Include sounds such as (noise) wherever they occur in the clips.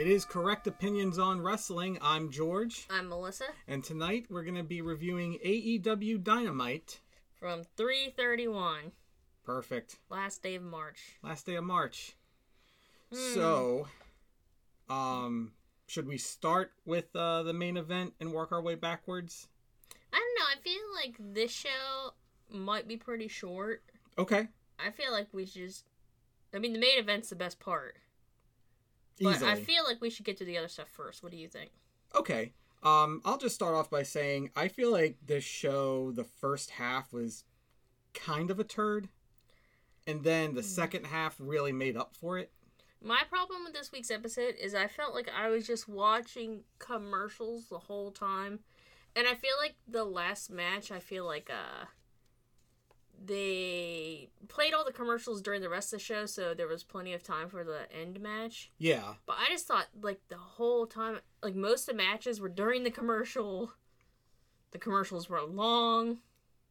It is Correct Opinions on Wrestling. I'm George, I'm Melissa and tonight we're going to be reviewing AEW Dynamite. from 331, Perfect. last day of March. Last day of March. Hmm. So, um, should we start with uh, the main event and work our way backwards? I don't know. I feel like this show might be pretty short. Okay. I feel like we should just. I mean, the main event's the best part. But Easily. I feel like we should get to the other stuff first. What do you think? Okay. Um, I'll just start off by saying I feel like this show, the first half was kind of a turd, and then the Hmm. second half really made up for it. My problem with this week's episode is I felt like I was just watching commercials the whole time. And I feel like the last match, I feel like uh they played all the commercials during the rest of the show, so there was plenty of time for the end match. Yeah. But I just thought like the whole time like most of the matches were during the commercial. The commercials were long.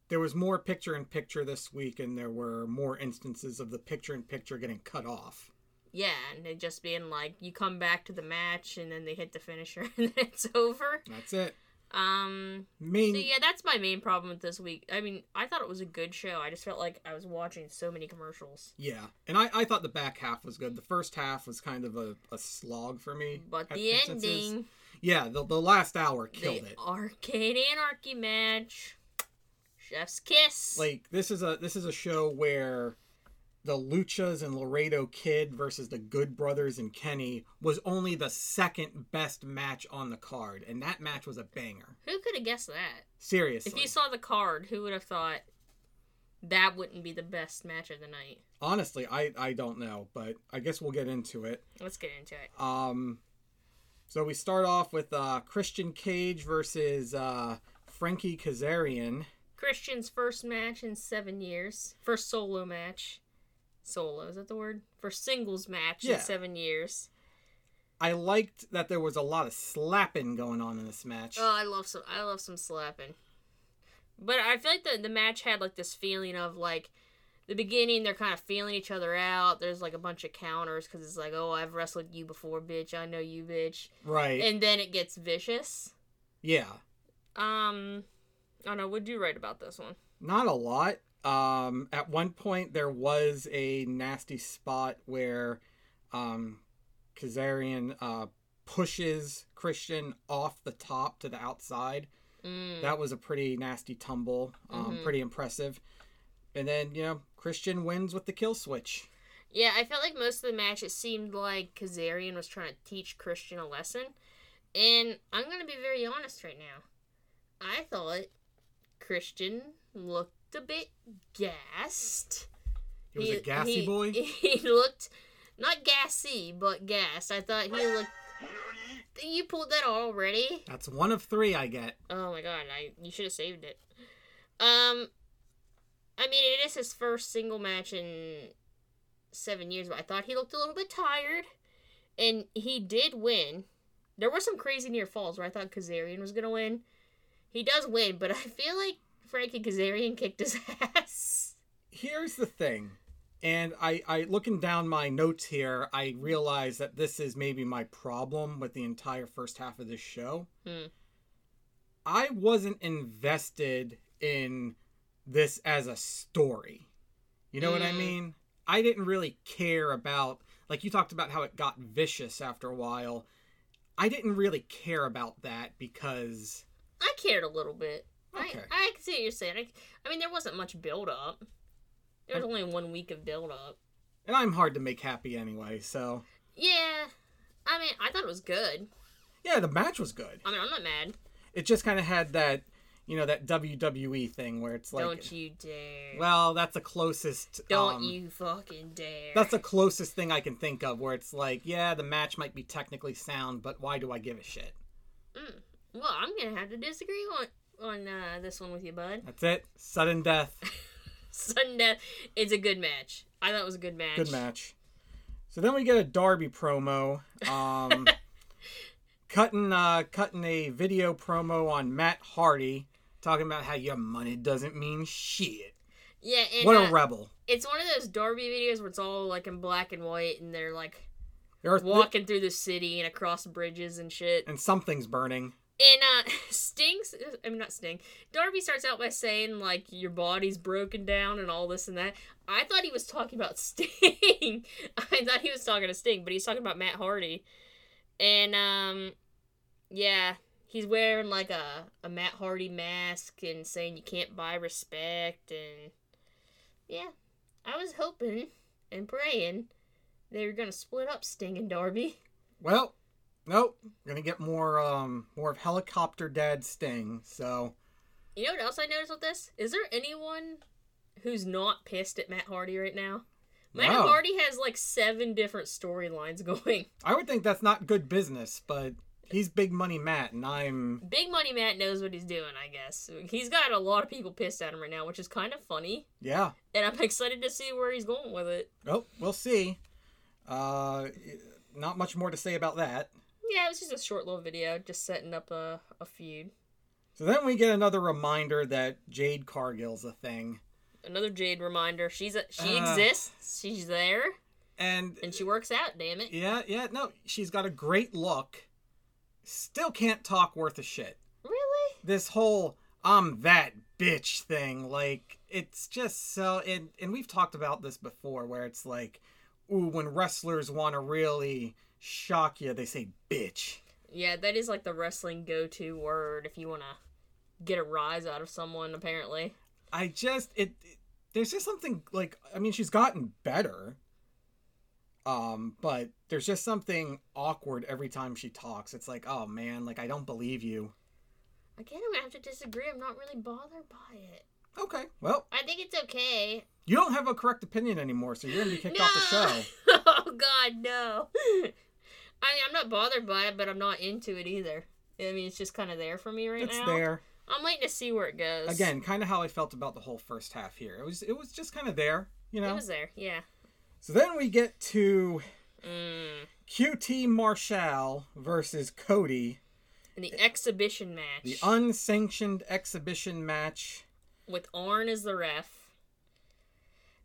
There was more picture in picture this week, and there were more instances of the picture in picture getting cut off. Yeah, and it just being like you come back to the match and then they hit the finisher (laughs) and then it's over. That's it. Um Main. So yeah, that's my main problem with this week. I mean, I thought it was a good show. I just felt like I was watching so many commercials. Yeah, and I, I thought the back half was good. The first half was kind of a, a slog for me. But the ending, Yeah, the, the last hour the killed it. arcade anarchy match, chef's kiss. Like this is a this is a show where the Luchas and Laredo Kid versus the Good Brothers and Kenny was only the second best match on the card, and that match was a banger. who could have guessed that? Seriously. If you saw the card, who would have thought that wouldn't be the best match of the night? Honestly, I I don't know, but I guess we'll get into it. Let's get into it. Um, so we start off with uh, Christian Cage versus uh, Frankie Kazarian. Christian's first match in seven years. First solo match. Solo, is that the word? for singles match Yeah. in seven years. I liked that there was a lot of slapping going on in this match. Oh, I love some. I love some slapping. But I feel like the the match had like this feeling of like the beginning. They're kind of feeling each other out. There's like a bunch of counters because it's like, oh, I've wrestled you before, bitch. I know you, bitch. right. And then it gets vicious. yeah. Um, I don't know. What'd you write about this one? Not a lot. Um, at one point, there was a nasty spot where um, Kazarian uh, pushes Christian off the top to the outside. Mm. That was a pretty nasty tumble. Um, Mhm. Pretty impressive. And then, you know, Christian wins with the kill switch. Yeah, I felt like most of the match it seemed like Kazarian was trying to teach Christian a lesson. And I'm gonna be very honest right now. I thought Christian looked a bit gassed. He was a gassy he- boy. (laughs) He looked not gassy, but gassed. I thought he looked. You pulled that already? That's one of three I get. Oh my god! I you should have saved it. Um, I mean, it is his first single match in seven years, but I thought he looked a little bit tired, and he did win. There were some crazy near falls where I thought Kazarian was gonna win. He does win, but I feel like Frankie Kazarian kicked his (laughs) ass. Here's the thing. And I, I looking down my notes here, I realize that this is maybe my problem with the entire first half of this show. Hmm. I wasn't invested in this as a story. You know what I Mm. mean? I didn't really care about like you talked about how it got vicious after a while. I didn't really care about that because I cared a little bit. Okay. I, I can see what you're saying. I, I mean, there wasn't much build up. There was only one week of build up. and I'm hard to make happy anyway, so Yeah, I mean, I thought it was good. yeah, the match was good. I mean, I'm not mad. It just kind of had that, you know, that WWE thing where it's like Don't you dare. Well, that's the closest Don't um, you fucking dare. That's the closest thing I can think of where it's like, yeah, the match might be technically sound, but why do I give a shit? Mm. Well, I'm gonna have to disagree on on uh, this one with you, bud. That's it. Sudden death. (laughs) Sudden death. It's a good match. I thought it was a good match. Good match. So then we get a Darby promo. Um, (laughs) cutting uh, cutting a video promo on Matt Hardy, talking about how your money doesn't mean shit. Yeah, and what uh, a rebel. it's one of those Darby videos where it's all like in black and white, and they're like are walking through the city and across bridges and shit. and something's burning. And uh (laughs) Sting's I mean not Sting. Darby starts out by saying like your body's broken down and all this and that. I thought he was talking about (laughs) Sting. I thought he was talking to Sting, but he's talking about Matt Hardy. And um yeah, he's wearing like a, a Matt Hardy mask and saying you can't buy respect and yeah. I was hoping and praying they were gonna split up Sting and Darby. Well, nope. We're gonna get more um more of helicopter dad sting. So You know what else I noticed with this? Is there anyone who's not pissed at Matt Hardy right now? Matt No. Hardy has like seven different storylines (laughs) going. I would think that's not good business, but he's big money Matt, and I'm Big Money Matt knows what he's doing, I guess. He's got a lot of people pissed at him right now, which is kind of funny. yeah. And I'm (laughs) excited to see where he's going with it. Oh, we'll see. Uh, not much more to say about that. Yeah, it was just a short little video, just setting up a, a feud. So then we get another reminder that Jade Cargill's a thing, Another Jade reminder. She's a, she Uh. exists. She's there, and and she works out. Damn it! yeah, yeah, no, she's got a great look. Still can't talk worth a shit. Really? this whole I'm that bitch thing, like it's just so and and we've talked about this before where it's like, ooh, when wrestlers want to really shock you, they say bitch. Yeah, that is like the wrestling go-to word if you want to get a rise out of someone. Apparently. I just it, it there's just something like I mean she's gotten better. Um, but there's just something awkward every time she talks. It's like, oh man, like I don't believe you. Again, I'm gonna have to disagree. I'm not really bothered by it. Okay, well, I think it's okay. You don't have a correct opinion anymore, so you're gonna be kicked off the show. (laughs) oh God, no. (laughs) I mean, I'm not bothered by it, but I'm not into it either. I mean, it's just kind of there for me right It's now. there. I'm waiting to see where it goes. again kind of how i felt about the whole first half here it was it was just kind of there you know. it was there. Yeah. so then we get to Mm. qt marshall versus cody In the exhibition match the unsanctioned exhibition match with Arn as the ref.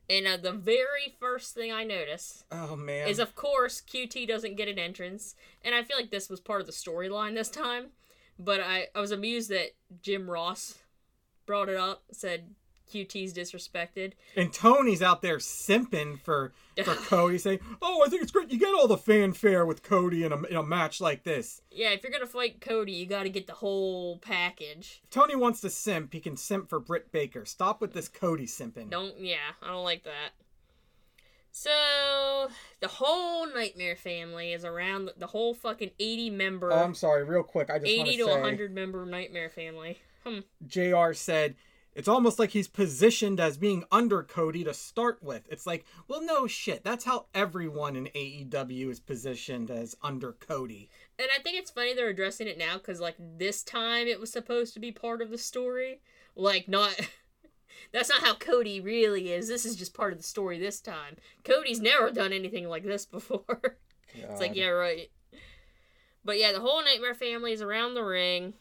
And uh, the very first thing I notice oh man is of course QT doesn't get an entrance, and I feel like this was part of the storyline this time. But I I was amused that Jim Ross brought it up, said QT's disrespected. and tony's out there simping for for (laughs) cody saying oh i think it's great you get all the fanfare with cody in a, in a match like this Yeah, if you're gonna fight Cody, you got to get the whole package. if tony wants to simp he can simp for britt baker stop with this cody simping Don't yeah, I don't like that. So the whole Nightmare family is around the whole fucking eighty member, oh i'm sorry real quick i just eighty to to say hundred member Nightmare family. Hmm. JR said, it's almost like he's positioned as being under Cody to start with. It's like, well, no shit. That's how everyone in AEW is positioned as under Cody. And I think it's funny they're addressing it now because, like, this time it was supposed to be part of the story. Like, not. (laughs) That's not how Cody really is. This is just part of the story this time. Cody's never done anything like this (laughs) before. it's like, yeah, right. But yeah, the whole Nightmare family is around the ring.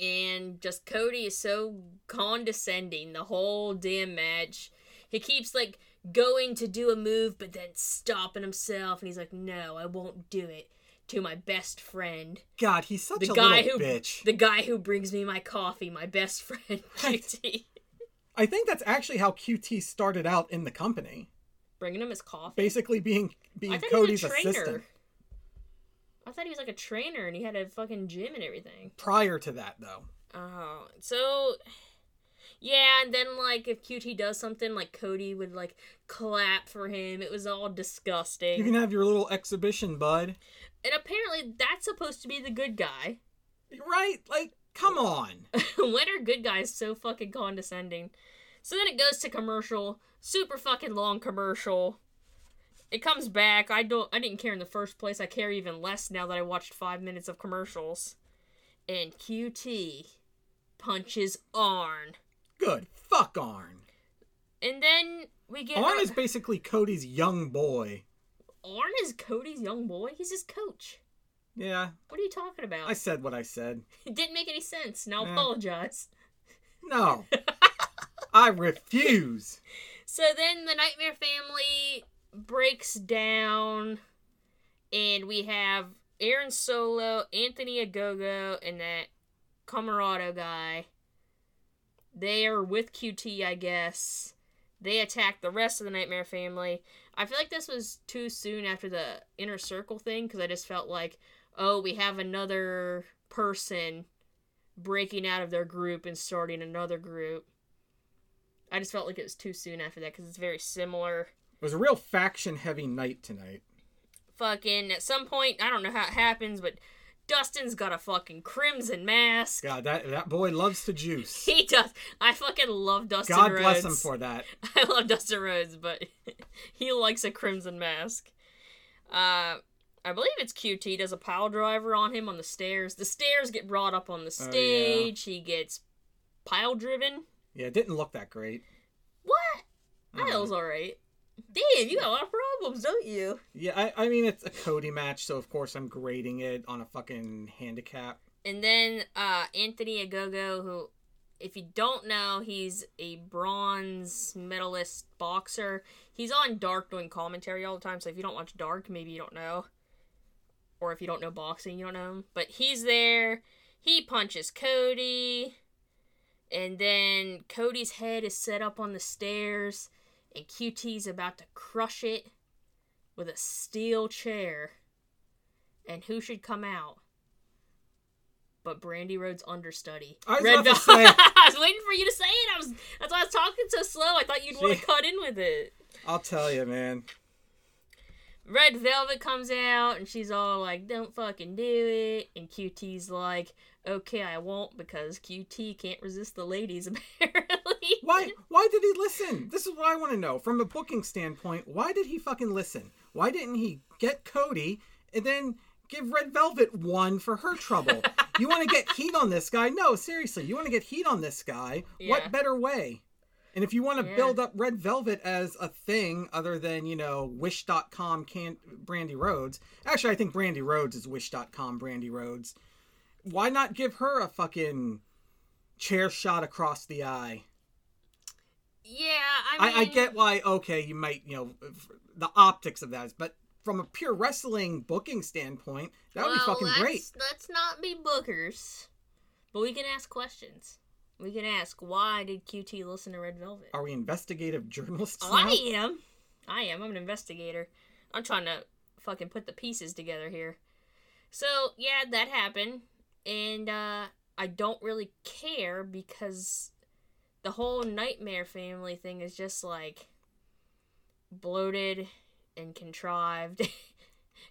And just Cody is so condescending the whole damn match. He keeps, like, going to do a move, but then stopping himself. And he's like, no, I won't do it to my best friend, God, he's such The a guy little who- bitch. the guy who brings me my coffee, my best (laughs) friend, (laughs) QT. I think that's actually how QT started out in the company. Bringing him his coffee. Basically being being Cody's he was a trainer. assistant. I thought he was like a trainer and he had a fucking gym and everything. Prior to that though. Oh, so yeah, and then like if QT does something, like Cody would like clap for him. It was all disgusting. You can have your little exhibition, bud. and apparently that's supposed to be the good guy. Right? Like, come (laughs) on. when are good guys so fucking condescending? So then it goes to commercial, super fucking long commercial. It comes back. I don't. I didn't care in the first place. I care even less now that I watched five minutes of commercials. And QT punches Arn, Good. Fuck Arn. and then we get Arn is basically Cody's young boy. Arn is Cody's young boy. He's his coach. Yeah, What are you talking about? I said what I said. It didn't make any sense. Now Eh. apologize. No. (laughs) I refuse. So then the Nightmare family breaks down and we have Aaron Solo, Anthony Ogogo, and that Comoroto guy. They are with QT, I guess. They attack the rest of the Nightmare family. I feel like this was too soon after the inner circle thing because I just felt like, oh, we have another person breaking out of their group and starting another group. I just felt like it was too soon after that because it's very similar. It was a real faction heavy night tonight. Fucking at some point, I don't know how it happens, but Dustin's got a fucking crimson mask. God, that that boy loves to juice. (laughs) He does. I fucking love Dustin God Rhodes. bless him for that. (laughs) I love Dustin Rhodes, but (laughs) he likes a crimson mask. Uh, I believe it's QT does a pile driver on him on the stairs. The stairs get brought up on the Oh, yeah. stage. He gets pile driven. Yeah, it didn't look that great. What? That was alright. Damn, you got a lot of problems, don't you? Yeah, I, I mean it's a Cody match, so of course I'm grading it on a fucking handicap. And then uh, Anthony Ogogo, who, if you don't know, he's a bronze medalist boxer. He's on Dark doing commentary all the time, so if you don't watch Dark, maybe you don't know. Or if you don't know boxing, you don't know him. But he's there. He punches Cody. And then Cody's head is set up on the stairs, and QT's about to crush it with a steel chair. And who should come out? But Brandi Rhodes understudy. I was Red about to say- (laughs) I was waiting for you to say it. I was that's why I was talking so slow. I thought you'd want to cut in with it. I'll tell you, man. Red Velvet comes out and she's all like, "Don't fucking do it," and QT's like, "Okay, I won't because QT can't resist the ladies (laughs) apparently." (laughs) Why why did he listen? This is what I want to know. From a booking standpoint, why did he fucking listen? Why didn't he get Cody and then give Red Velvet one for her trouble? you want to get (laughs) heat on this guy? No, seriously, you want to get heat on this guy? Yeah. What better way? And if you want to Yeah. build up Red Velvet as a thing other than, you know, Wish.com can't Brandi Rhodes. Actually, I think Brandi Rhodes is Wish.com Brandi Rhodes. Why not give her a fucking chair shot across the eye? Yeah, I mean, I, I get why. Okay, you might, you know, the optics of that, is, but from a pure wrestling booking standpoint, that would be fucking let's, great. Let's not be bookers, but we can ask questions. We can ask why did QT listen to Red Velvet? Are we investigative journalists Oh? I am. I am. I'm an investigator. I'm trying to fucking put the pieces together here. So yeah, that happened, and uh, I don't really care because the whole Nightmare Family thing is just like bloated and contrived. (laughs)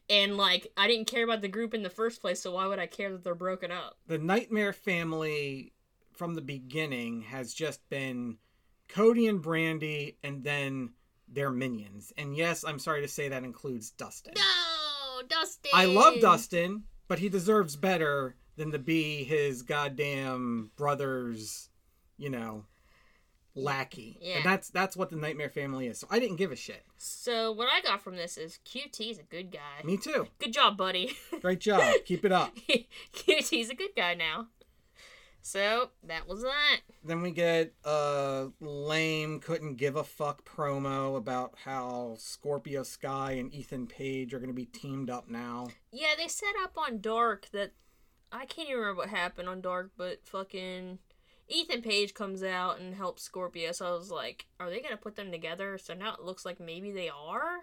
And like I didn't care about the group in the first place, so why would I care that they're broken up? The Nightmare family from the beginning has just been Cody and Brandi, and then their minions. And yes, I'm sorry to say that includes Dustin. No, Dustin. I love Dustin, but he deserves better than to be his goddamn brother's, you know, lackey. Yeah. And that's that's what the Nightmare family is. So I didn't give a shit. So what I got from this is QT's a good guy. Me too. Good job, buddy. (laughs) Great job. Keep it up. (laughs) QT's a good guy now. So that was that. Then we get a lame, couldn't give a fuck promo about how Scorpio Sky and Ethan Page are going to be teamed up now. Yeah, they set up on Dark that I can't even remember what happened on Dark, but fucking Ethan Page comes out and helps Scorpio. So I was like, are they gonna put them together? So now it looks like maybe they are.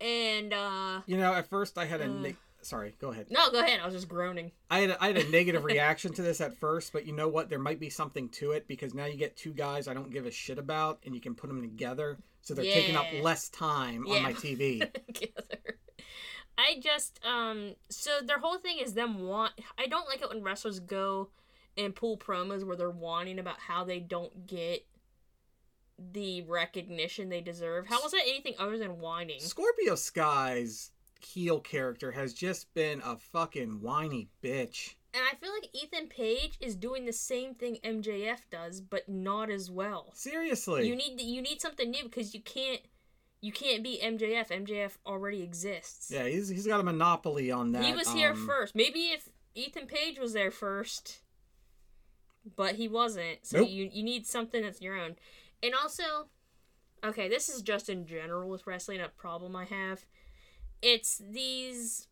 And uh You know, at first I had a. Uh. ne- Sorry, go ahead. no, go ahead. I was just groaning. I had, a, I had a negative (laughs) reaction to this at first, but you know what? There might be something to it because now you get two guys I don't give a shit about, and you can put them together, so they're taking up less time Yeah. on my TV. (laughs) together. I just um so their whole thing is them want I don't like it when wrestlers go and pull promos where they're whining about how they don't get the recognition they deserve. How was that anything other than whining? Scorpio Sky's heel character has just been a fucking whiny bitch. And I feel like Ethan Page is doing the same thing MJF does, but not as well. Seriously. You need you need something new because you can't you can't be MJF. MJF already exists. yeah, he's, he's got a monopoly on that. he was here um, first. Maybe if Ethan Page was there first, but he wasn't. So Nope. you you need something that's your own. And also, okay, this is just in general with wrestling a problem I have it's these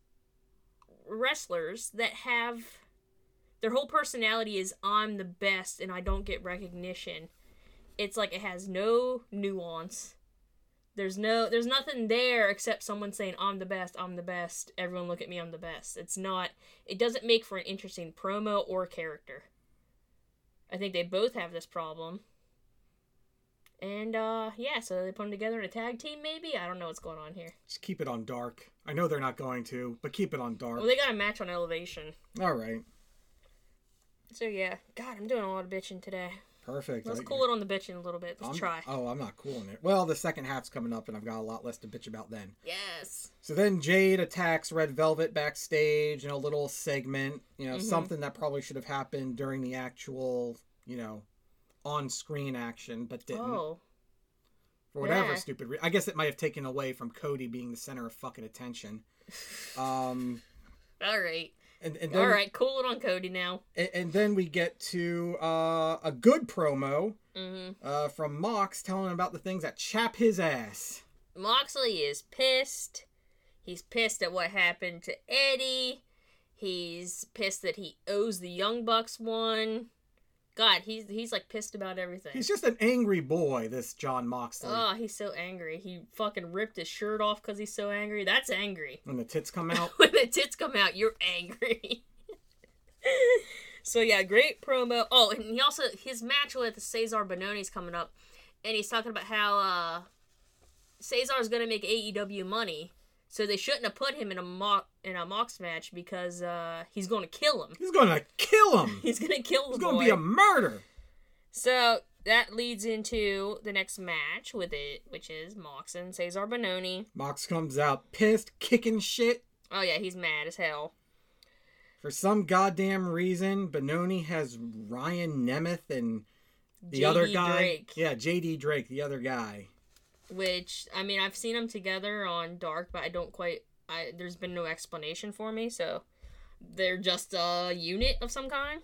wrestlers that have their whole personality is I'm the best and I don't get recognition. It's like it has no nuance. There's no there's nothing there except someone saying I'm the best, I'm the best. Everyone look at me, I'm the best. It's not it doesn't make for an interesting promo or character. I think they both have this problem. And uh yeah, so they put them together in a tag team maybe? I don't know what's going on here. Just keep it on dark. I know they're not going to, but keep it on dark. Well, they got a match on Elevation. All right. So yeah, God, I'm doing a lot of bitching today. Perfect. Let's I- cool it on the bitching a little bit. Let's I'm- try. Oh, I'm not cooling it. Well, the second half's coming up, and I've got a lot less to bitch about then. Yes. So then Jade attacks Red Velvet backstage in a little segment. You know, Mhm. something that probably should have happened during the actual, you know, on-screen action, but didn't Oh, for whatever yeah. stupid. Re- I guess it might have taken away from Cody being the center of fucking attention. (laughs) Um, all right. And, and then All right, cool it on Cody now. and, and then we get to uh, a good promo hmm uh, from Mox telling about the things that chap his ass. Moxley is pissed. He's pissed at what happened to Eddie. He's pissed that he owes the Young Bucks one. God, he's he's like pissed about everything. He's just an angry boy, this Jon Moxley. Oh, he's so angry. He fucking ripped his shirt off because he's so angry. That's angry. when the tits come out. (laughs) when the tits come out, you're angry. (laughs) so yeah, great promo. Oh, and he also his match with Cezar Bononi's coming up, and he's talking about how uh Cezar's gonna make AEW money, so they shouldn't have put him in a mock in a Mox match because uh he's gonna kill him. He's gonna kill him. (laughs) He's gonna kill the It's gonna be a murder. So that leads into the next match with it, which is Mox and Cezar Bononi. Mox comes out pissed, kicking shit. Oh yeah, he's mad as hell. For some goddamn reason, Bononi has Ryan Nemeth and the other guy. Drake. Yeah, JD Drake, the other guy. Which I mean I've seen them together on Dark, but I don't quite. I there's been no explanation for me, so they're just a unit of some kind.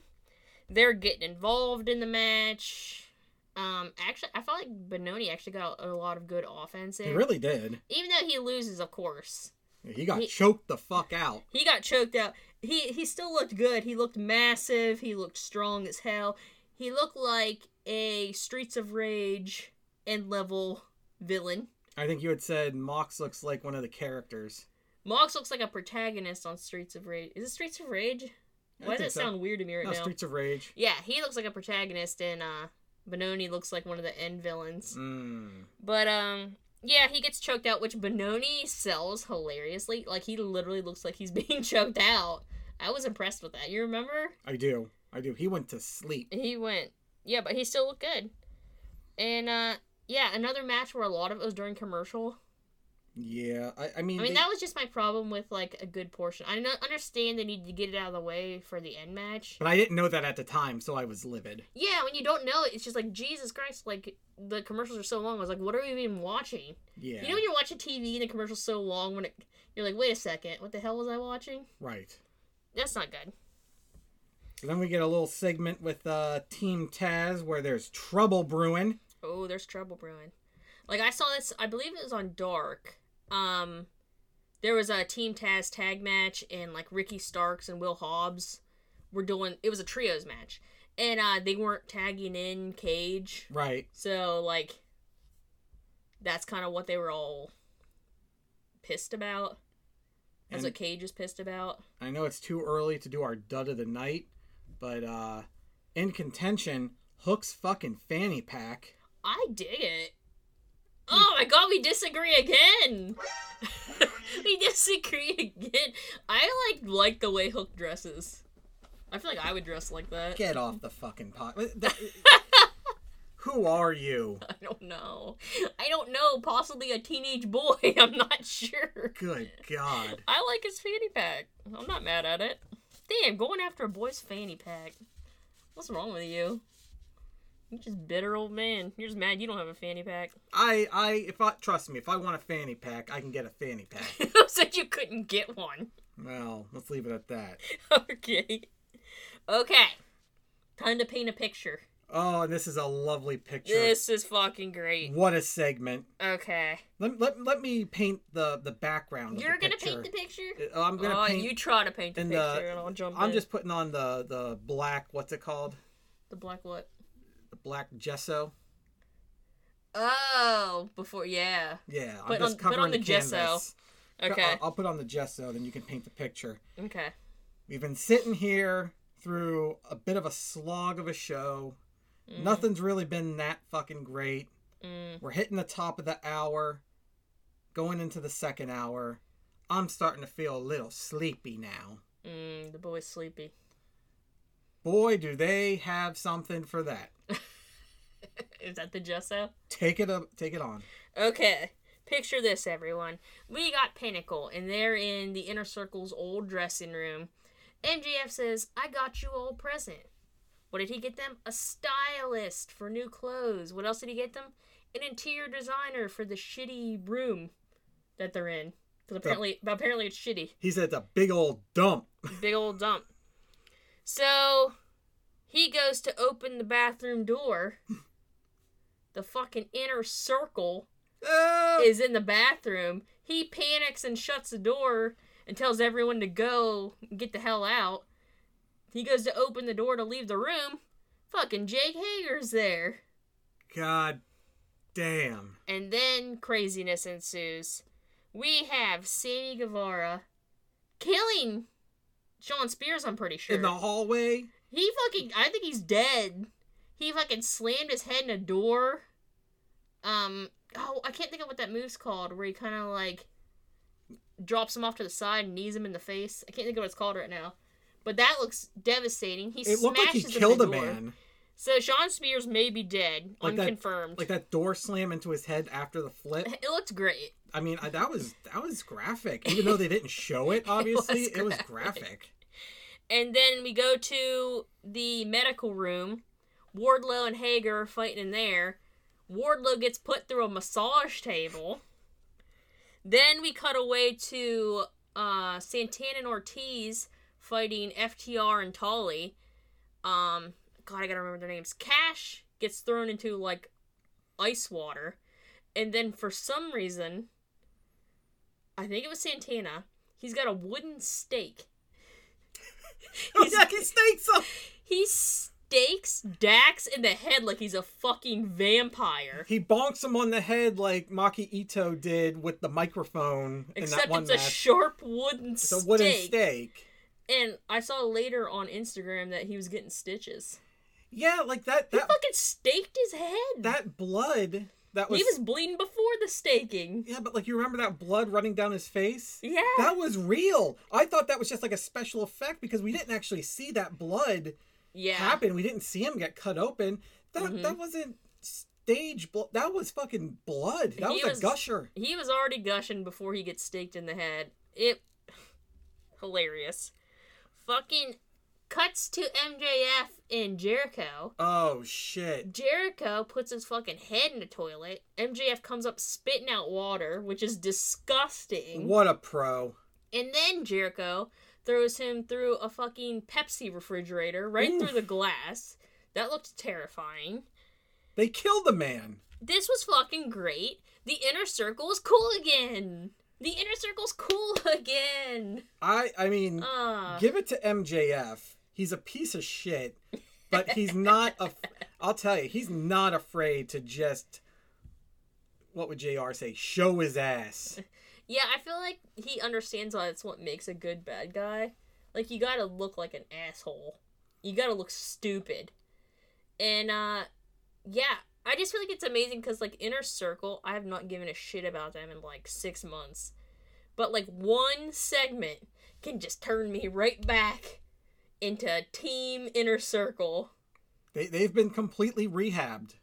They're getting involved in the match. Um, actually, I felt like Bononi actually got a lot of good offense in, He really did. even though he loses, of course. He got He- choked the fuck out. He got choked out. He he still looked good. He looked massive. He looked strong as hell. He looked like a Streets of Rage end level villain. I think you had said Mox looks like one of the characters. Mox looks like a protagonist on Streets of Rage. Is it Streets of Rage? Why does it so. sound weird to me right No, now? Streets of Rage. Yeah, he looks like a protagonist, and uh, Bononi looks like one of the end villains. Mm. But um, yeah, he gets choked out, which Bononi sells hilariously. Like he literally looks like he's (laughs) being choked out. I was impressed with that. You remember? I do. I do. He went to sleep. He went, yeah, but he still looked good. And uh, yeah, another match where a lot of it was during commercial. Yeah. I, I mean, I mean, they- that was just my problem with like a good portion. I understand they needed to get it out of the way for the end match. but I didn't know that at the time, so I was livid. Yeah, when you don't know it's just like Jesus Christ. Like the commercials are so long. I was like, what are we even watching? Yeah. You know when you're watching TV and the commercial's so long, when it you're like, wait a second, what the hell was I watching? right. That's not good. Then we get a little segment with uh, Team Taz where there's trouble brewing. Oh, there's trouble brewing. Like I saw this, I believe it was on Dark. Um, there was a Team Taz tag match, and like Ricky Starks and Will Hobbs were doing. It was a trios match, and uh, they weren't tagging in Cage. Right. So like that's kind of what they were all pissed about. That's And- what Cage is pissed about. I know it's too early to do our dud of the night, but uh in contention, Hook's fucking fanny pack. I dig it. Hmm. Oh my god, we disagree again. (laughs) we disagree again. I like like the way Hook dresses. I feel like I would dress like that. Get off the fucking pot. Uh, uh, (laughs) who are you? I don't know. I don't know. Possibly a teenage boy. (laughs) I'm not sure. Good God. I like his fanny pack. I'm not mad at it. Damn, going after a boy's fanny pack. What's wrong with you? You're just bitter old man. You're just mad you don't have a fanny pack. I I if I trust me, if I want a fanny pack, I can get a fanny pack. (laughs) Who said you couldn't get one? well, let's leave it at that. (laughs) okay. Okay. Time to paint a picture. Oh, this is a lovely picture. This is fucking great. What a segment. Okay. Let, let, let me paint the the background. You're the gonna paint the picture? Uh, I'm gonna oh, paint. you try to paint the picture the- and I'll jump in. I'm in. just putting on the the black. What's it called? The black what? The black gesso. Oh, before, yeah. Yeah, I'm Put just on- put covering on the gesso. canvas. Okay. I'll, I'll put on the gesso, then you can paint the picture. Okay. We've been sitting here through a bit of a slog of a show. Mm, Nothing's really been that fucking great. Mm. We're hitting the top of the hour, going into the second hour. I'm starting to feel a little sleepy now. Mm, the boy's sleepy. Boy, do they have something for that. (laughs) (laughs) Is that the gesso? Take it up, take it on. Okay. Picture this, everyone. We got Pinnacle, and they're in the Inner Circle's old dressing room. MJF says, I got you all present. What did he get them? A stylist for new clothes. What else did he get them? An interior designer for the shitty room that they're in. Because apparently, apparently it's shitty. He said it's a big old dump. (laughs) Big old dump. So he goes to open the bathroom door. (laughs) The fucking inner circle Ah! is in the bathroom. He panics and shuts the door and tells everyone to go get the hell out. He goes to open the door to leave the room. Fucking Jake Hager's there. God damn. And then craziness ensues. We have Sammy Guevara killing Shawn Spears, I'm pretty sure. In the hallway, He fucking I think he's dead. He fucking slammed his head in a door. Um oh, I can't think of what that move's called where he kind of like drops him off to the side and knees him in the face. I can't think of what it's called right now. But that looks devastating. He it looked like he killed the a door. man. So Shawn Spears may be dead, Like that- unconfirmed. Like that door slam into his head after the flip. (laughs) it looked great. I mean, I, that was that was graphic. Even though they didn't show it, (laughs) obviously, it was, graphic. graphic. And then we go to the medical room. Wardlow and Hager are fighting in there. Wardlow gets put through a massage table. Then we cut away to uh, Santana and Ortiz fighting FTR and Tully. Um, God, I gotta remember their names. Cash gets thrown into like ice water, and then for some reason, I think it was Santana. He's got a wooden stake Oh, yeah, he stakes him. He stakes Dax in the head like he's a fucking vampire. He bonks him on the head like Maki Itoh did with the microphone in Except that one it's a sharp wooden it's a stake. wooden stake. And I saw later on Instagram that he was getting stitches. Yeah, like that He that fucking staked his head. that blood that was, he was bleeding before the staking. Yeah, but like you remember that blood running down his face? Yeah. That was real. I thought that was just like a special effect because we didn't actually see that blood yeah. happen. We didn't see him get cut open. That Mhm. that wasn't stage blood. That was fucking blood. That was, was- a gusher. He was already gushing before he gets staked in the head. It (sighs) hilarious. Fucking cuts to MJF and Jericho. Oh shit. Jericho puts his fucking head in the toilet. MJF comes up spitting out water, which is disgusting. What a pro. And then Jericho throws him through a fucking Pepsi refrigerator right Oof. through the glass. That looked terrifying. They killed the man. This was fucking great. The inner circle is cool again. The inner circle's cool (laughs) again. I I mean, Ah. give it to MJF. He's a piece of shit, but he's not a. (laughs) I'll tell you, he's not afraid to just. What would JR say? Show his ass. Yeah, I feel like he understands why that's what makes a good bad guy. Like you gotta look like an asshole. You gotta look stupid. And uh yeah, I just feel like it's amazing because like Inner Circle, I have not given a shit about them in like six months. But like one segment can just turn me right back into Team Inner Circle. They they've been completely rehabbed.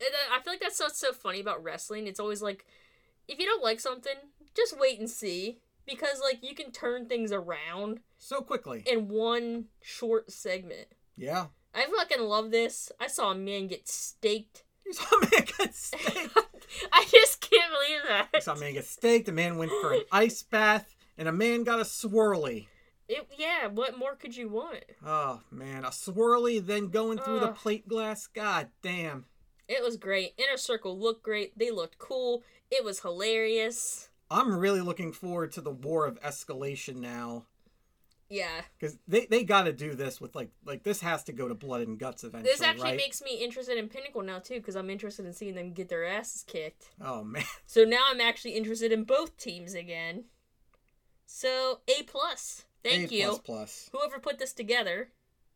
And I I feel like that's what's so funny about wrestling. It's always like, if you don't like something, just wait and see. Because, like, you can turn things around So quickly. in one short segment. Yeah. I fucking love this. I saw a man get staked. You saw a man get (laughs) staked. I just can't believe that. saw a man get staked. A man went for an (laughs) ice bath, and a man got a swirly. It, yeah, what more could you want? Oh man, a swirly then going through the plate glass. God damn. It was great. Inner Circle looked great. They looked cool. It was hilarious. I'm really looking forward to the war of escalation now. Yeah. Because they, they got to do this with like like this has to go to blood and guts eventually. This actually right? makes me interested in Pinnacle now too, because I'm interested in seeing them get their asses kicked. Oh man, (laughs) So now I'm actually interested in both teams again. So A plus. Thank you. A you. plus plus. Whoever put this together,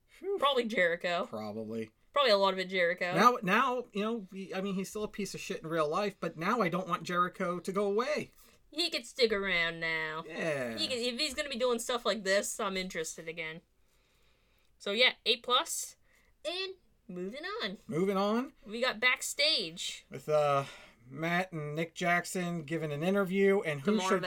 Phew, probably Jericho. Probably. Probably a lot of it Jericho. Now now you know I mean he's still a piece of shit in real life, but now I don't want Jericho to go away. He could stick around now. Yeah. He can, if he's gonna be doing stuff like this, I'm interested again. So yeah, A plus, and moving on. Moving on We got backstage. with uh Matt and Nick Jackson giving an interview, and The who should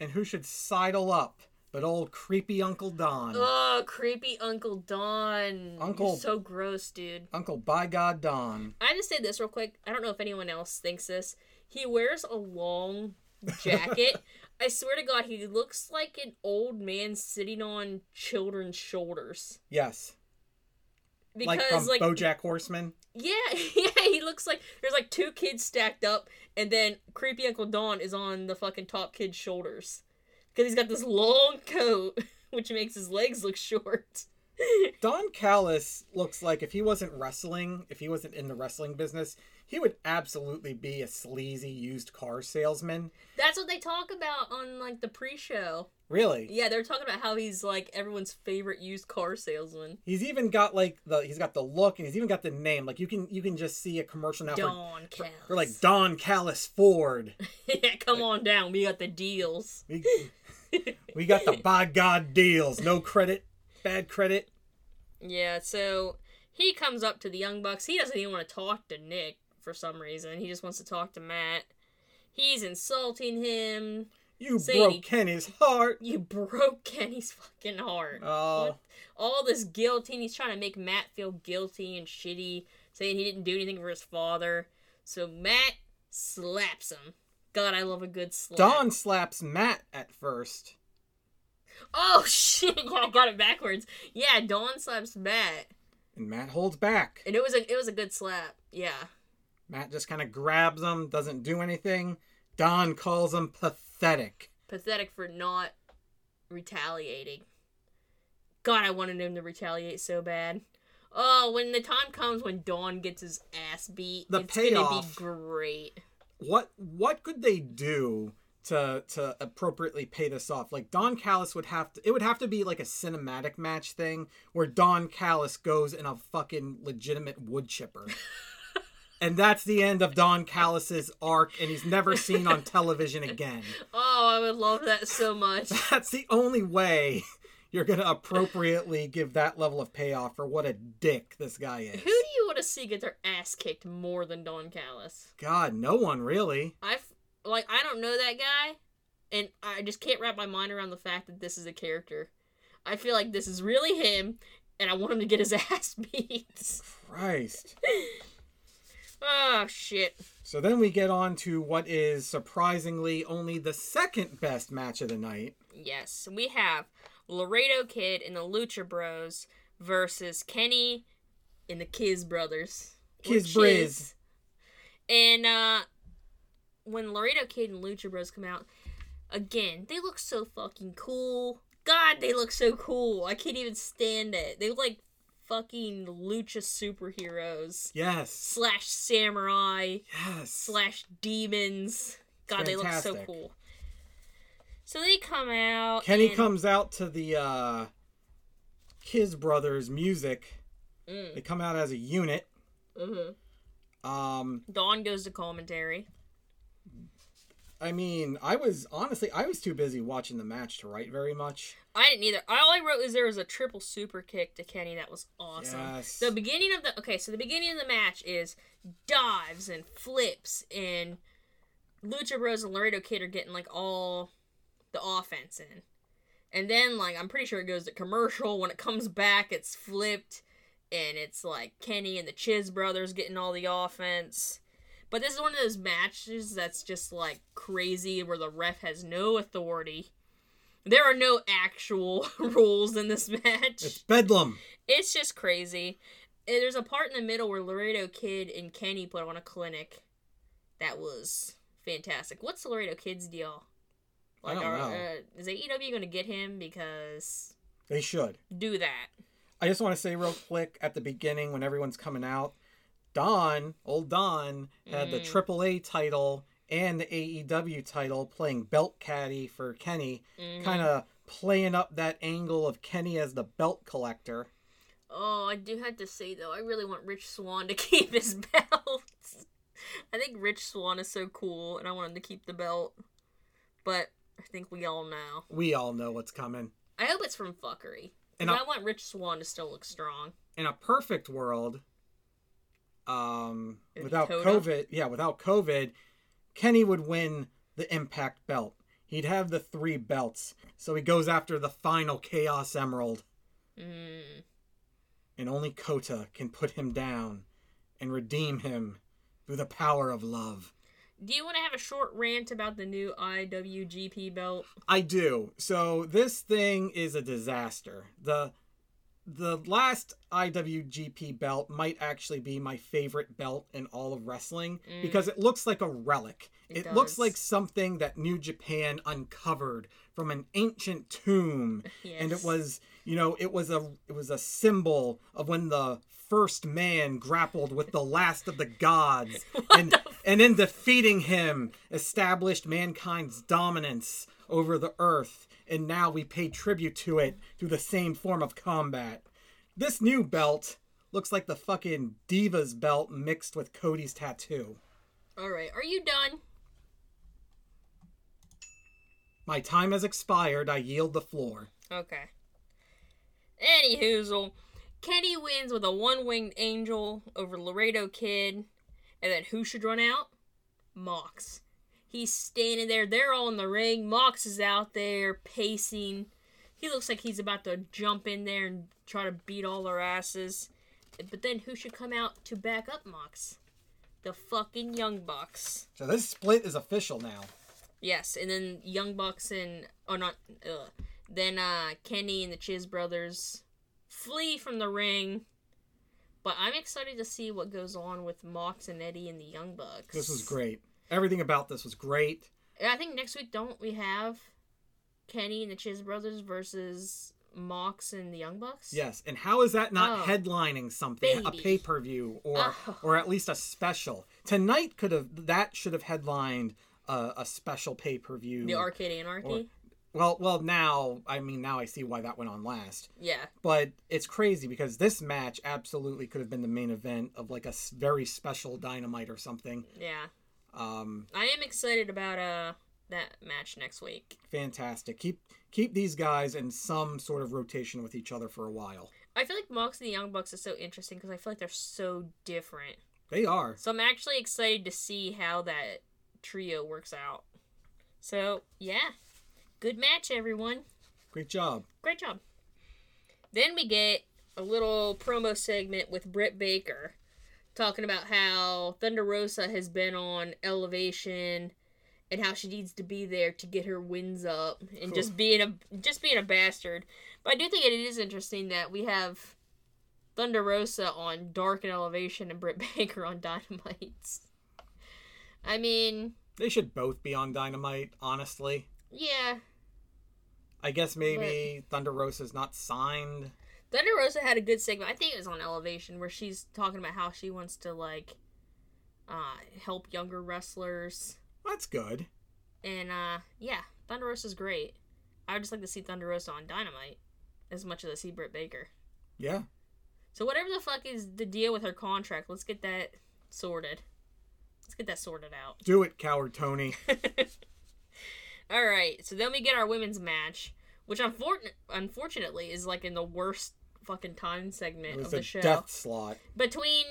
and who should sidle up but old creepy Uncle Don. Oh, creepy Uncle Don. Uncle- You're so gross, dude. Uncle by God Don. I just to say this real quick. I don't know if anyone else thinks this. He wears a long jacket. I swear to God, he looks like an old man sitting on children's shoulders. Yes. Because like like, BoJack Horseman. yeah, (laughs) yeah, he looks like there's like two kids stacked up, and then creepy Uncle Don is on the fucking top kid's shoulders because he's got this long coat, (laughs) which makes his legs look short. (laughs) Don Callis looks like if he wasn't wrestling, if he wasn't in the wrestling business, he would absolutely be a sleazy used car salesman. That's what they talk about on like the pre-show. Really. Yeah, they're talking about how he's like everyone's favorite used car salesman. He's even got like the he's got the look and he's even got the name. Like you can you can just see a commercial now for, Don for, Callis. for like Don Callis Ford. (laughs) yeah, come on down. We got the deals. We, (laughs) we got the by God deals. No credit, bad credit. Yeah, so he comes up to the Young Bucks. He doesn't even want to talk to Nick for some reason. He just wants to talk to Matt. He's insulting him. You broke Kenny's heart. You broke (laughs) Kenny's fucking heart. Oh, All this guilty, and he's trying to make Matt feel guilty and shitty, saying he didn't do anything for his father. So Matt slaps him. God, I love a good slap. Don slaps Matt at first. Oh (laughs) shit! I got it backwards. Yeah, Don slaps Matt, And Matt holds back. and it was a it was a good slap. Yeah. Matt just kind of grabs him, doesn't do anything. Don calls him pathetic. pathetic for not retaliating. God, I wanted him to retaliate so bad. Oh, when the time comes when Don gets his ass beat, The it's gonna payoff. be great. What what could they do to to appropriately pay this off? Like Don Callis would have to it would have to be like a cinematic match thing where Don Callis goes in a fucking legitimate wood chipper. (laughs) and that's the end of Don Callis's arc and he's never seen on television again. (laughs) Oh, I would love that so much. (laughs) That's the only way you're going to appropriately give that level of payoff for what a dick this guy is. Who do you want to see get their ass kicked more than Don Callis? God, no one really. I like I don't know that guy, and I just can't wrap my mind around the fact that this is a character. I feel like this is really him, and I want him to get his (laughs) ass beat. Christ. Oh shit! So then we get on to what is surprisingly only the second best match of the night. Yes, we have Laredo Kid and the Lucha Bros versus Kenny and the Kiz Brothers. Kiz Briz. And uh when Laredo Kid and Lucha Bros come out, again, they look so fucking cool. God, they look so cool. I can't even stand it. They look like fucking lucha superheroes Yes. slash samurai Yes. slash demons. God, they look so cool. So they come out. Kenny and- comes out to the uh Kiz Brothers music. Mm, They come out as a unit. Mm-hmm. Um Don goes to commentary. I mean, I was honestly I was too busy watching the match to write very much. I didn't either. All I wrote is there was a triple super kick to Kenny that was awesome. Yes. The beginning of the okay, so the beginning of the match is dives and flips and Lucha Bros and Laredo Kid are getting like all the offense in. And then like I'm pretty sure it goes to commercial. When it comes back, it's flipped and it's like Kenny and the Chiz brothers getting all the offense. But this is one of those matches that's just like crazy where the ref has no authority. There are no actual (laughs) rules in this match. It's Bedlam. It's just crazy. And There's a part in the middle where Laredo Kid and Kenny put on a clinic. That was fantastic. What's Laredo Kid's deal? I don't are, know. Uh, is AEW going to get him? Because They should. do that. I just want to say real quick at the beginning when everyone's coming out, Don, old Don, had the Mm. AAA title and the AEW title playing belt caddy for Kenny, Mhm. kind of playing up that angle of Kenny as the belt collector. Oh, I do have to say though, I really want Rich Swann to (laughs) keep his belt. I think Rich Swann is so cool, and I want him to keep the belt. But I think we all know. We all know what's coming. I hope it's from fuckery. And I- I want Rich Swann to still look strong. In a perfect world, um, without. COVID, yeah, without COVID, Kenny would win the Impact belt. He'd have the three belts, so he goes after the final Chaos Emerald. Mm. and only Kota can put him down and redeem him through the power of love. Do you want to have a short rant about the new IWGP belt? I do. So this thing is a disaster. The the last IWGP belt might actually be my favorite belt in all of wrestling Mm. because it looks like a relic. It It, looks like something that New Japan uncovered from an ancient tomb (laughs) Yes. and it was you know it was a it was a symbol of when the first man grappled with the last of the gods (laughs) and the f- and in defeating him established mankind's dominance over the earth and now we pay tribute to it through the same form of combat this new belt looks like the fucking divas belt mixed with cody's tattoo All right, are you done? my time has expired i yield the floor Okay. Any hoozle, Kenny wins with a one-winged angel over Laredo Kid, and then who should run out? Mox. He's standing there. They're all in the ring. Mox is out there pacing. He looks like he's about to jump in there and try to beat all their asses. But then who should come out to back up Mox? The fucking Young Bucks. so this split is official now Yes, and then Young Bucks and oh not ugh. then uh Kenny and the Chiz brothers flee from the ring. But I'm excited to see what goes on with Mox and Eddie and the Young Bucks. this was great everything about this was great And I think next week don't we have Kenny and the Chiz brothers versus Mox and the Young Bucks? Yes, and how is that not Oh. headlining something, a pay per view, or Oh. or at least a special? Tonight could have that should have headlined a, a special pay per view. The Arcade Anarchy? well, well, now I mean now I see why that went on last. yeah. But it's crazy because this match absolutely could have been the main event of like a very special Dynamite or something. Yeah. Um, I am excited about uh that match next week. fantastic. Keep keep these guys in some sort of rotation with each other for a while. I feel like Mox and the Young Bucks is so interesting because I feel like they're so different. They are. So I'm actually excited to see how that trio works out. So, yeah. Good match, everyone. Great job. Great job. Then we get a little promo segment with Britt Baker talking about how Thunder Rosa has been on elevation and how she needs to be there to get her wins up and just being a just being a bastard. But I do think it is interesting that we have Thunder Rosa on Dark and Elevation and Britt (laughs) Baker on Dynamites. I mean, They should both be on Dynamite, honestly. yeah, I guess maybe Thunder Rosa's not signed. Thunder Rosa had a good segment. I think it was on Elevation where she's talking about how she wants to like uh help younger wrestlers. That's good. And uh yeah, Thunder Rosa's great. I would just like to see Thunder Rosa on Dynamite as much as I see Britt Baker. Yeah. So whatever the fuck is the deal with her contract, let's get that sorted. Let's get that sorted out. Do it, coward Tony. (laughs) All right, so then we get our women's match, which unfor- unfortunately is like in the worst fucking time segment of the a show. death slot. Between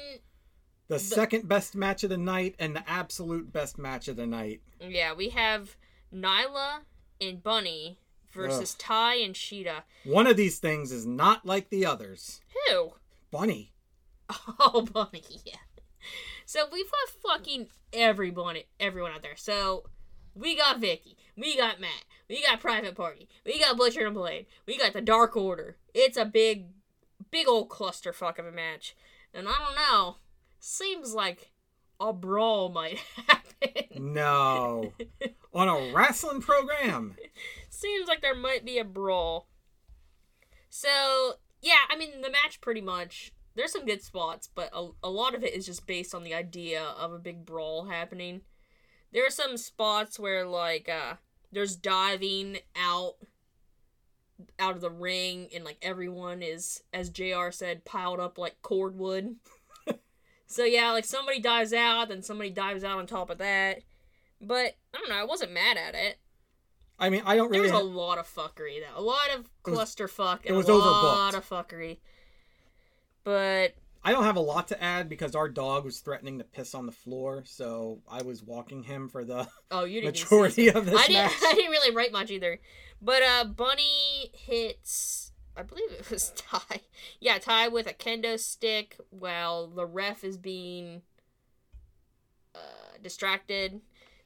The, second best match of the night and the absolute best match of the night. Yeah, we have Nyla and Bunny versus Ty and Sheeta. One of these things is not like the others. Who? Bunny. (laughs) Oh, Bunny, yeah. So we've got fucking everyone, everyone out there. So We got Vicky. We got Matt. We got Private Party. We got Butcher and Blade. We got the Dark Order. It's a big, big old clusterfuck of a match. And I don't know. Seems like a brawl might (laughs) happen. No. (laughs) On a wrestling program. Seems like there might be a brawl. So, yeah, I mean, the match pretty much. There's some good spots, but a, a lot of it is just based on the idea of a big brawl happening. There are some spots where, like, uh, there's diving out out of the ring and like everyone is as JR said piled up like cordwood. (laughs) so yeah, like somebody dives out, then somebody dives out on top of that. But I don't know, I wasn't mad at it. I mean, I don't There really. was a lot of fuckery though. A lot of was- clusterfuck it and was a overbooked. lot of fuckery. But I don't have a lot to add because our dog was threatening to piss on the floor, so I was walking him for the oh, you didn't majority of this I didn't. match. (laughs) I didn't really write much either. But uh, Bunny hits. I believe it was (laughs) Ty. Yeah, Ty with a kendo stick while the ref is being uh, distracted,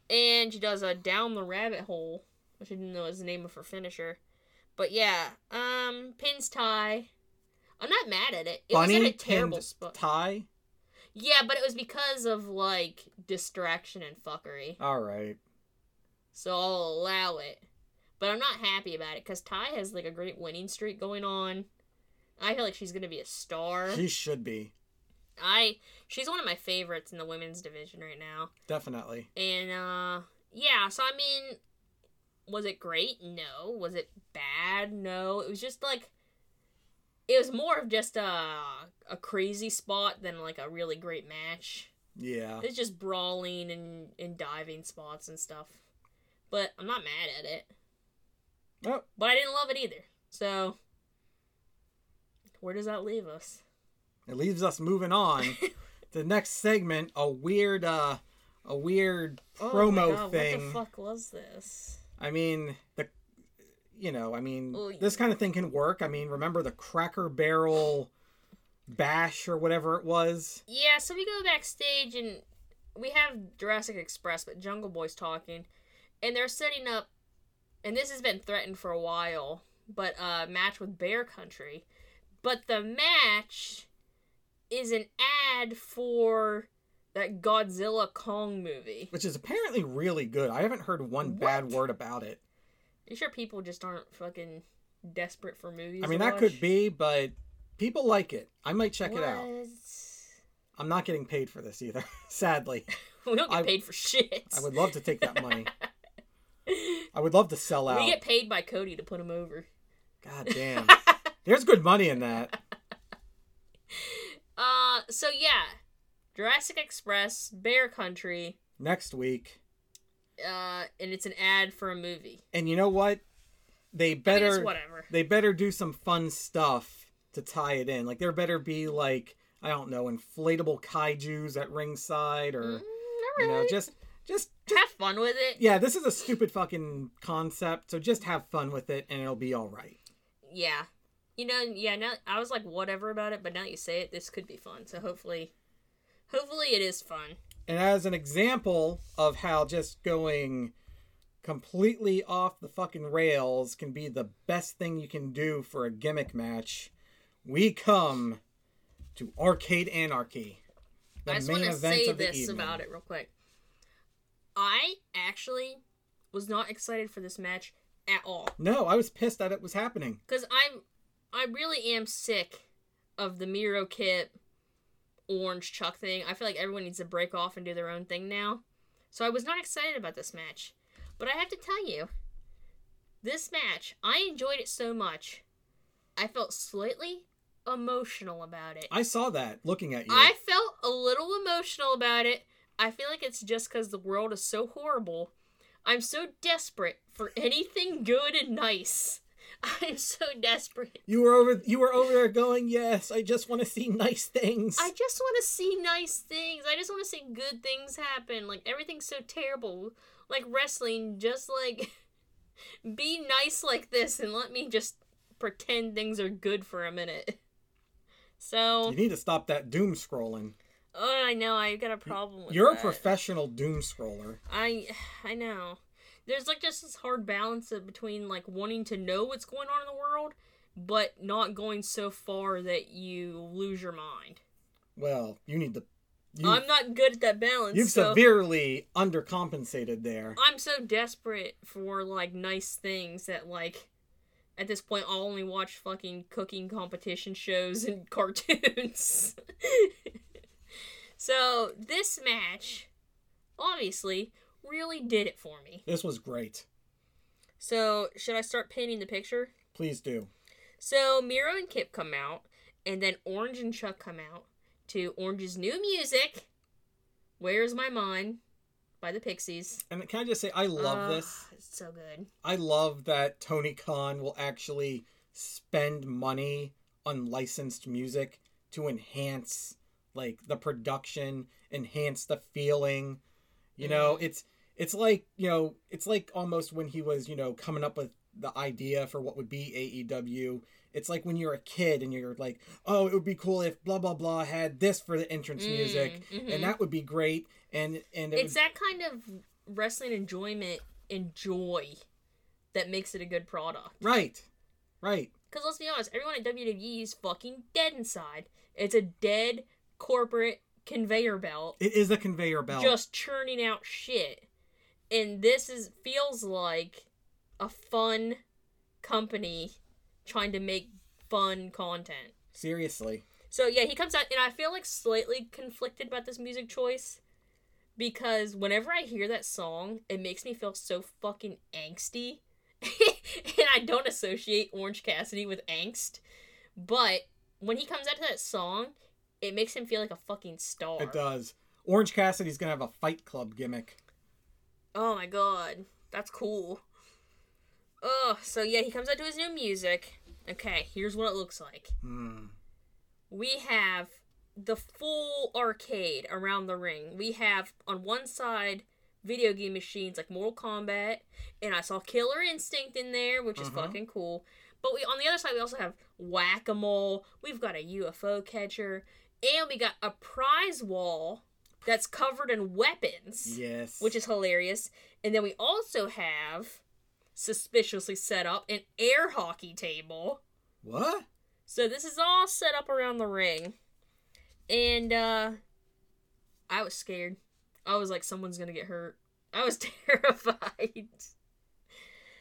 and she does a down the rabbit hole, which I didn't know was the name of her finisher. But yeah, um, pins Ty. I'm not mad at it. It was in a terrible spot. Ty. Yeah, but it was because of like distraction and fuckery. All right. so I'll allow it. But I'm not happy about it because Ty has like a great winning streak going on. I feel like she's gonna be a star. She should be I she's one of my favorites in the women's division right now. definitely. And uh yeah, so I mean was it great? No. Was it bad? No. It was just like it was more of just a a crazy spot than like a really great match. Yeah. It's just brawling and, and diving spots and stuff. But I'm not mad at it. Oh, But I didn't love it either. So where does that leave us? it leaves us moving on (laughs) to the next segment. A weird, uh, a weird Oh promo God, thing. What the fuck was this? I mean, the, you know, I mean, this kind of thing can work. I mean, remember the Cracker Barrel bash or whatever it was? Yeah, so we go backstage and we have Jurassic Express, but Jungle Boy's talking, and they're setting up, and this has been threatened for a while, but a uh, match with Bear Country, but the match is an ad for that Godzilla Kong movie. Which is apparently really good. I haven't heard one bad word about it. You sure people just aren't fucking desperate for movies? I mean, that watch? could be, but people like it. I might check it out. I'm not getting paid for this either, (laughs) sadly. (laughs) We don't get I- paid for shit. I would love to take that money. (laughs) I would love to sell out. We get paid by Cody to put him over. God damn. There's good money in that. Uh, so yeah, Jurassic Express, Bear Country, Next week. Uh, and it's an ad for a movie. And you know what? They I mean, better whatever. they better do some fun stuff to tie it in. Like there better be like I don't know, inflatable kaiju's at ringside or Mm, not you know, really. just just have fun with it. yeah, this is a stupid fucking concept, so just have fun with it and it'll be all right. Yeah. You know, yeah. Now I was like whatever about it, but now you say it, this could be fun. So hopefully, hopefully it is fun. And as an example of how just going completely off the fucking rails can be the best thing you can do for a gimmick match, we come to Arcade Anarchy. The I just main want to say this evening. about it real quick. I actually was not excited for this match at all. No, I was pissed that it was happening. Because I'm, I really am sick of the Miro Kip orange Chuck thing. I feel like everyone needs to break off and do their own thing now. So I was not excited about this match. But I have to tell you, this match, I enjoyed it so much. I felt slightly emotional about it. I saw that looking at you. I felt a little emotional about it. I feel like it's just because the world is so horrible. I'm so desperate for anything good and nice. (laughs) I'm so desperate. You were over you were over there going, "Yes, I just want to see nice things." I just want to see nice things. I just want to see good things happen. Like everything's so terrible. Like wrestling, just like (laughs) be nice like this and let me just pretend things are good for a minute. So, You need to stop that doom scrolling. oh, I know I've got a problem with You're a professional doom scroller. I (sighs) I know. There's like just this hard balance of between like wanting to know what's going on in the world, but not going so far that you lose your mind. Well, you need to. You, I'm not good at that balance. you've so severely undercompensated there. I'm so desperate for like nice things that like at this point I'll only watch fucking cooking competition shows and (laughs) cartoons. (laughs) so this match obviously really did it for me. This was great. So should I start painting the picture? Please do. So Miro and Kip come out, and then Orange and Chuck come out to Orange's new music, Where's My Mind by the Pixies. And can I just say, I love Ugh, this. It's so good. I love that Tony Khan will actually spend money on licensed music to enhance like the production, enhance the feeling. You know, Mhm. it's it's like, you know, it's like almost when he was, you know, coming up with the idea for what would be AEW. It's like when you're a kid and you're like, "Oh, it would be cool if blah blah blah had this for the entrance music." Mm, mhm. And that would be great and and it it's that kind of wrestling enjoyment and joy that makes it a good product. right. Right. Because let's be honest, everyone at WWE is fucking dead inside. It's a dead corporate conveyor belt It is a conveyor belt. just churning out shit. And this is feels like a fun company trying to make fun content. Seriously. So yeah, he comes out and I feel like slightly conflicted about this music choice because whenever I hear that song, it makes me feel so fucking angsty. (laughs) and I don't associate Orange Cassidy with angst. But when he comes out to that song, it makes him feel like a fucking star. It does. Orange Cassidy's gonna have a Fight Club gimmick. Oh my god, that's cool. Oh, so yeah, he comes out to his new music. Okay, here's what it looks like. Hmm. We have the full arcade around the ring. We have on one side video game machines like Mortal Kombat, and I saw Killer Instinct in there, which is Mhm. fucking cool. But we on the other side we also have Whack a Mole. We've got a UFO catcher, and we got a prize wall that's covered in weapons Yes. which is hilarious. And then we also have suspiciously set up an air hockey table. what? So this is all set up around the ring. And uh I was scared. I was like someone's going to get hurt. I was (laughs) terrified.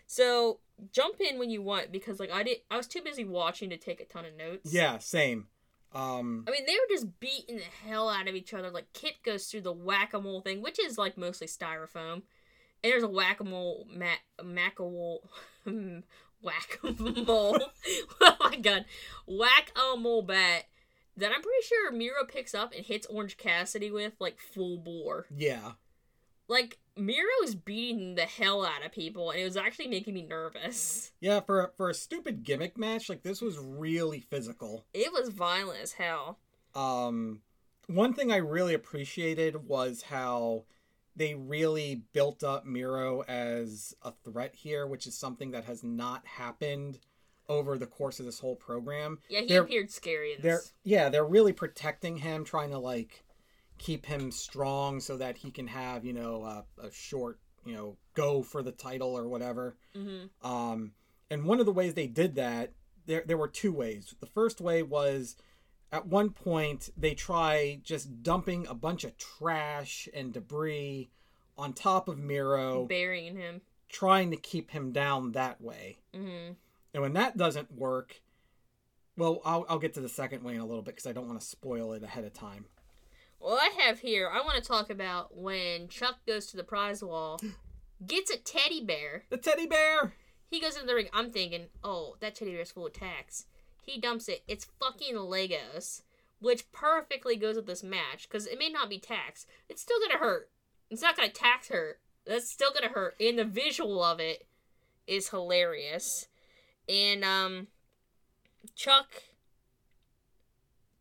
So jump in when you want because like I did I was too busy watching to take a ton of notes. Yeah, same. Um. I mean, they were just beating the hell out of each other. Like Kip goes through the whack a mole thing, which is like mostly styrofoam, and there's a whack a mole, mac a mole, (laughs) whack a mole. (laughs) oh my god, whack a mole bat that I'm pretty sure Miro picks up and hits Orange Cassidy with like full bore. Yeah. Like Miro is beating the hell out of people, and it was actually making me nervous. Yeah. For a- for a stupid gimmick match, like this was really physical. It was violent as hell. Um. One thing I really appreciated was how they really built up Miro as a threat here, which is something that has not happened over the course of this whole program. Yeah, he They're- appeared scary in they're yeah they're really protecting him trying to like keep him strong so that he can have you know a, a short you know go for the title or whatever Mm-hmm. um and one of the ways they did that there there were two ways the first way was at one point they try just dumping a bunch of trash and debris on top of Miro burying him. trying to keep him down that way hmm and when that doesn't work, well, I'll, I'll get to the second way in a little bit because I don't want to spoil it ahead of time. Have here. I want to talk about when Chuck goes to the prize wall, (gasps) gets a teddy bear. The teddy bear! He goes into the ring. I'm thinking, oh, that teddy bear's full of tacks. He dumps it. It's fucking Legos, which perfectly goes with this match because it may not be tax. It's still gonna hurt. It's not gonna tax hurt. That's still gonna hurt. And the visual of it is hilarious. And um, Chuck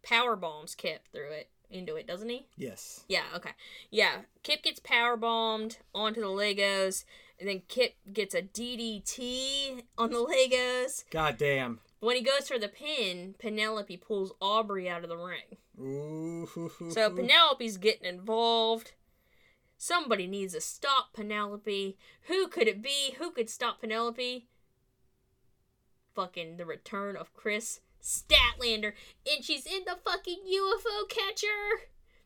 power bombs Kip through it into it, doesn't he? Yes. Yeah, okay. Yeah, Kip gets power bombed onto the Legos, and then Kip gets a DDT on the Legos. God damn. When he goes for the pin, Penelope pulls Aubrey out of the ring. Ooh. So Penelope's getting involved. Somebody needs to stop Penelope. Who could it be? Who could stop Penelope? Fucking the return of Kris Statlander. And she's in the fucking UFO catcher.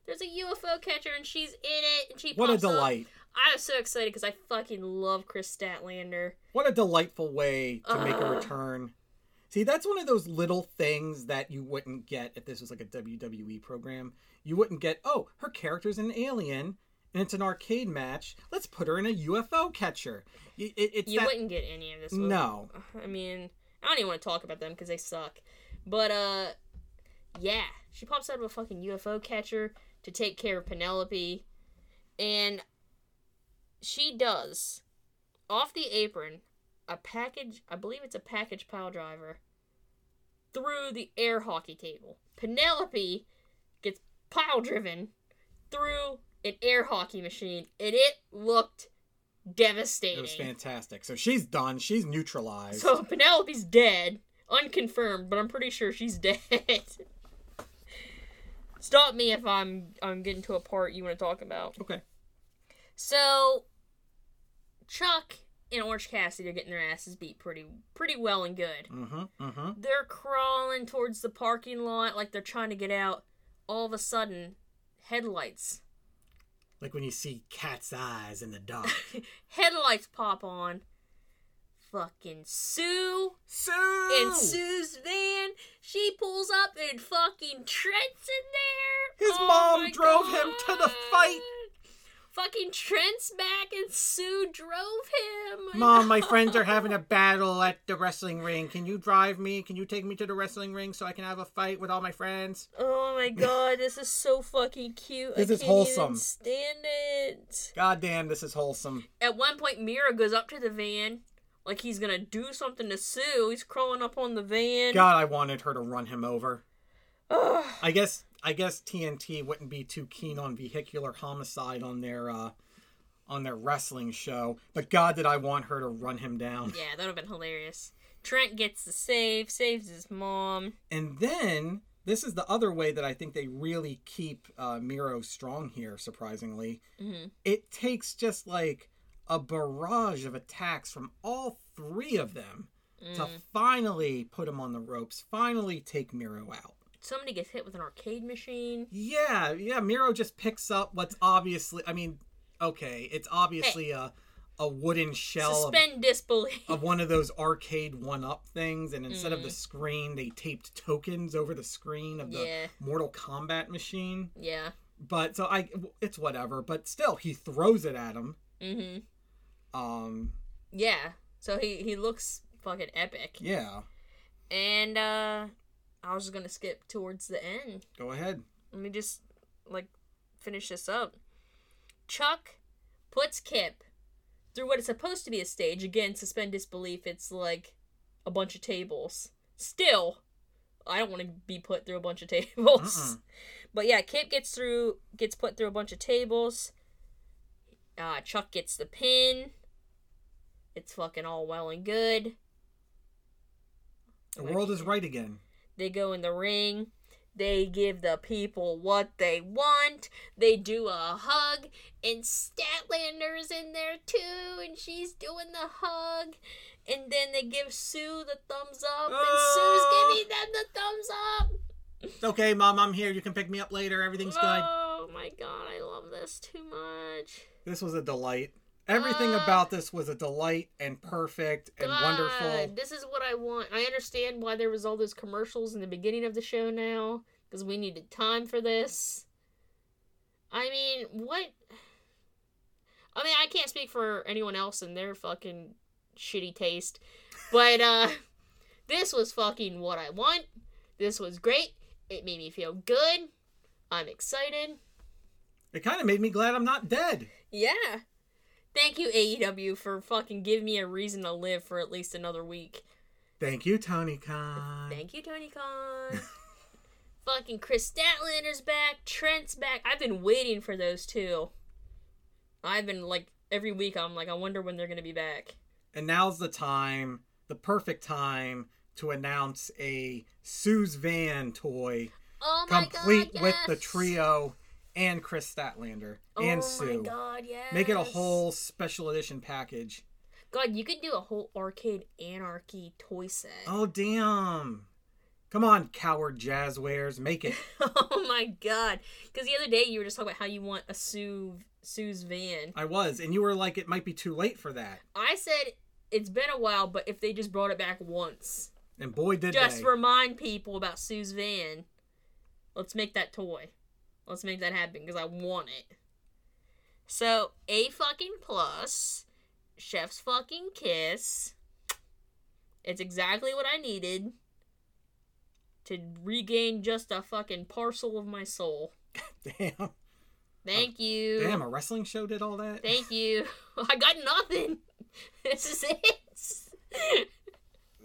There's a UFO catcher and she's in it. And she What a pops up. delight. I was so excited because I fucking love Kris Statlander. What a delightful way to make a return. See, that's one of those little things that you wouldn't get if this was like a WWE program. You wouldn't get, oh, her character's an alien and it's an arcade match. Let's put her in a UFO catcher. It, it- it's You that- wouldn't get any of this. No. I mean, I don't even want to talk about them because they suck. But uh, yeah, she pops out of a fucking UFO catcher to take care of Penelope, and she does off the apron a package. I believe it's a package pile driver through the air hockey table. Penelope gets pile driven through an air hockey machine, and it looked devastating. It was fantastic. So she's done. She's neutralized. So Penelope's dead, unconfirmed, but I'm pretty sure she's (laughs) dead. Stop me if I'm I'm getting to a part you want to talk about. okay. So Chuck and Orange Cassidy are getting their asses beat pretty pretty well and good. Mm-hmm. Mm-hmm. They're crawling towards the parking lot like they're trying to get out. All of a sudden, headlights Like when you see cat's eyes in the dark. (laughs) headlights pop on. Fucking Sue Sue! in Sue's van. She pulls up and fucking Trent's in there. His Oh mom drove him to the fight. Fucking Trent's back and Sue drove him. (laughs) Mom, my friends are having a battle at the wrestling ring. Can you drive me? Can you take me to the wrestling ring so I can have a fight with all my friends? Oh my (laughs) god, this is so fucking cute. This I is wholesome. Stand it. God damn, this is wholesome. At one point, Miro goes up to the van like he's gonna do something to Sue. He's crawling up on the van. God, I wanted her to run him over. Ugh. I guess I guess TNT wouldn't be too keen on vehicular homicide on their uh on their wrestling show, but God did I want her to run him down. Yeah, that would have been hilarious. Trent gets the save, saves his mom. And then this is the other way that I think they really keep uh, Miro strong here. Surprisingly, hmm it takes just like a barrage of attacks from all three of them to Mm. finally put him on the ropes, finally take Miro out. Somebody gets hit with an arcade machine. Yeah, yeah, Miro just picks up what's obviously I mean, okay, it's obviously a a wooden shell of, Suspend disbelief. (laughs) of one of those arcade one up things and instead of the Mhm. screen they taped tokens over the screen of the Yeah, Mortal Kombat machine. yeah. But so I it's whatever, but still he throws it at him. hmm Um Yeah. So he he looks fucking epic. yeah, And uh I was just gonna skip towards the end. go ahead. Let me just like finish this up. Chuck puts Kip through what is supposed to be a stage. Again, suspend disbelief. It's like a bunch of tables. Still, I don't want to be put through a bunch of (laughs) tables. Mm-mm. But yeah, Kip gets through, gets put through a bunch of tables. Uh, Chuck gets the pin. It's fucking all well and good. The world is right again. They go in the ring. They give the people what they want. They do a hug. And Statlander's in there too. And she's doing the hug. And then they give Sue the thumbs up. Oh. And Sue's ah. giving them the thumbs up. It's okay, mom, I'm here. You can pick me up later. Everything's good. Oh my god, I love this too much. This was a delight. Everything Ah. about this was a delight and perfect and wonderful. This is what I want. I understand why there was all those commercials in the beginning of the show now because we needed time for this. I mean, what? I mean, I can't speak for anyone else and their fucking shitty taste, but uh (laughs) this was fucking what I want. This was great. It made me feel good. I'm excited. It kind of made me glad I'm not dead. Yeah. Thank you AEW for fucking giving me a reason to live for at least another week. Thank you, Tony Khan. Thank you, Tony Khan. (laughs) Fucking Kris Statlander's back. Trent's back. I've been waiting for those two. I've been like every week. I'm like, I wonder when they're gonna be back. And now's the time, the perfect time, to announce a Sue's Van toy, Oh my complete god! with the trio and Kris Statlander and oh Sue. my god, yes. Make it a whole special edition package. God, you could do a whole arcade anarchy toy set. Oh damn! Come on, coward Jazwares, make it. (laughs) oh my god. Because the other day you were just talking about how you want a Sue Sue's van. I was, and you were like, it might be too late for that. I said it's been a while, but if they just brought it back once, And boy, did just they! remind people about Sue's van. Let's make that toy. Let's make that happen because I want it. So a fucking plus, chef's fucking kiss. It's exactly what I needed to regain just a fucking parcel of my soul. (laughs) damn, Thank oh, you. damn, a wrestling show did all that. Thank (laughs) you. (laughs) I got nothing. This is it.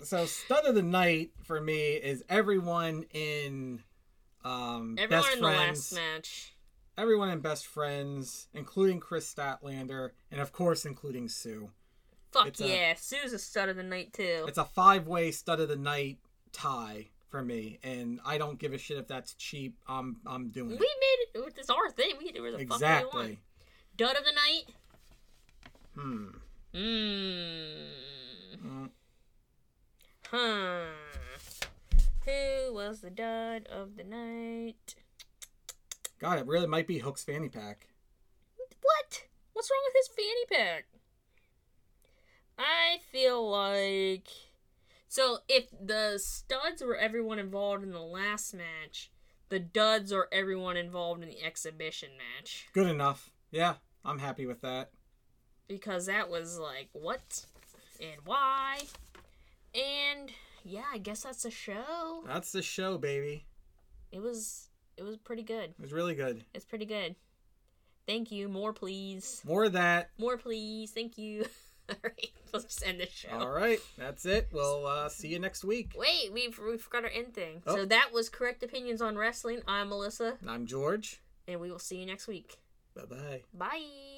so stud of the night for me is everyone in um Everyone in the friends last match. everyone in best friends including kris statlander and of course including sue Fuck It's a- yeah. Sue's a stud of the night too. it's a five-way stud of the night tie for me and i don't give a shit if that's cheap i'm i'm doing We it made it. It's our thing. We can do whatever the fuck we want. exactly Dud of the night. hmm Mmm. Mm, Huh. Who was the dud of the night? god it really might be hook's fanny pack What? What's wrong with his fanny pack? I feel like. So, if the studs were everyone involved in the last match, the duds are everyone involved in the exhibition match. good enough yeah i'm happy with that Because that was like, what? And why? And yeah, I guess that's a show. that's the show baby It was it was pretty good. it was really good It's pretty good. Thank you. More please. more of that More please. Thank you. (laughs) Alright, (laughs) let's just end the show. all right that's it we'll uh see you next week Wait, we we forgot our end thing. Oh. So that was correct opinions on wrestling. I'm Melissa, And i'm george and we will see you next week. bye-bye Bye.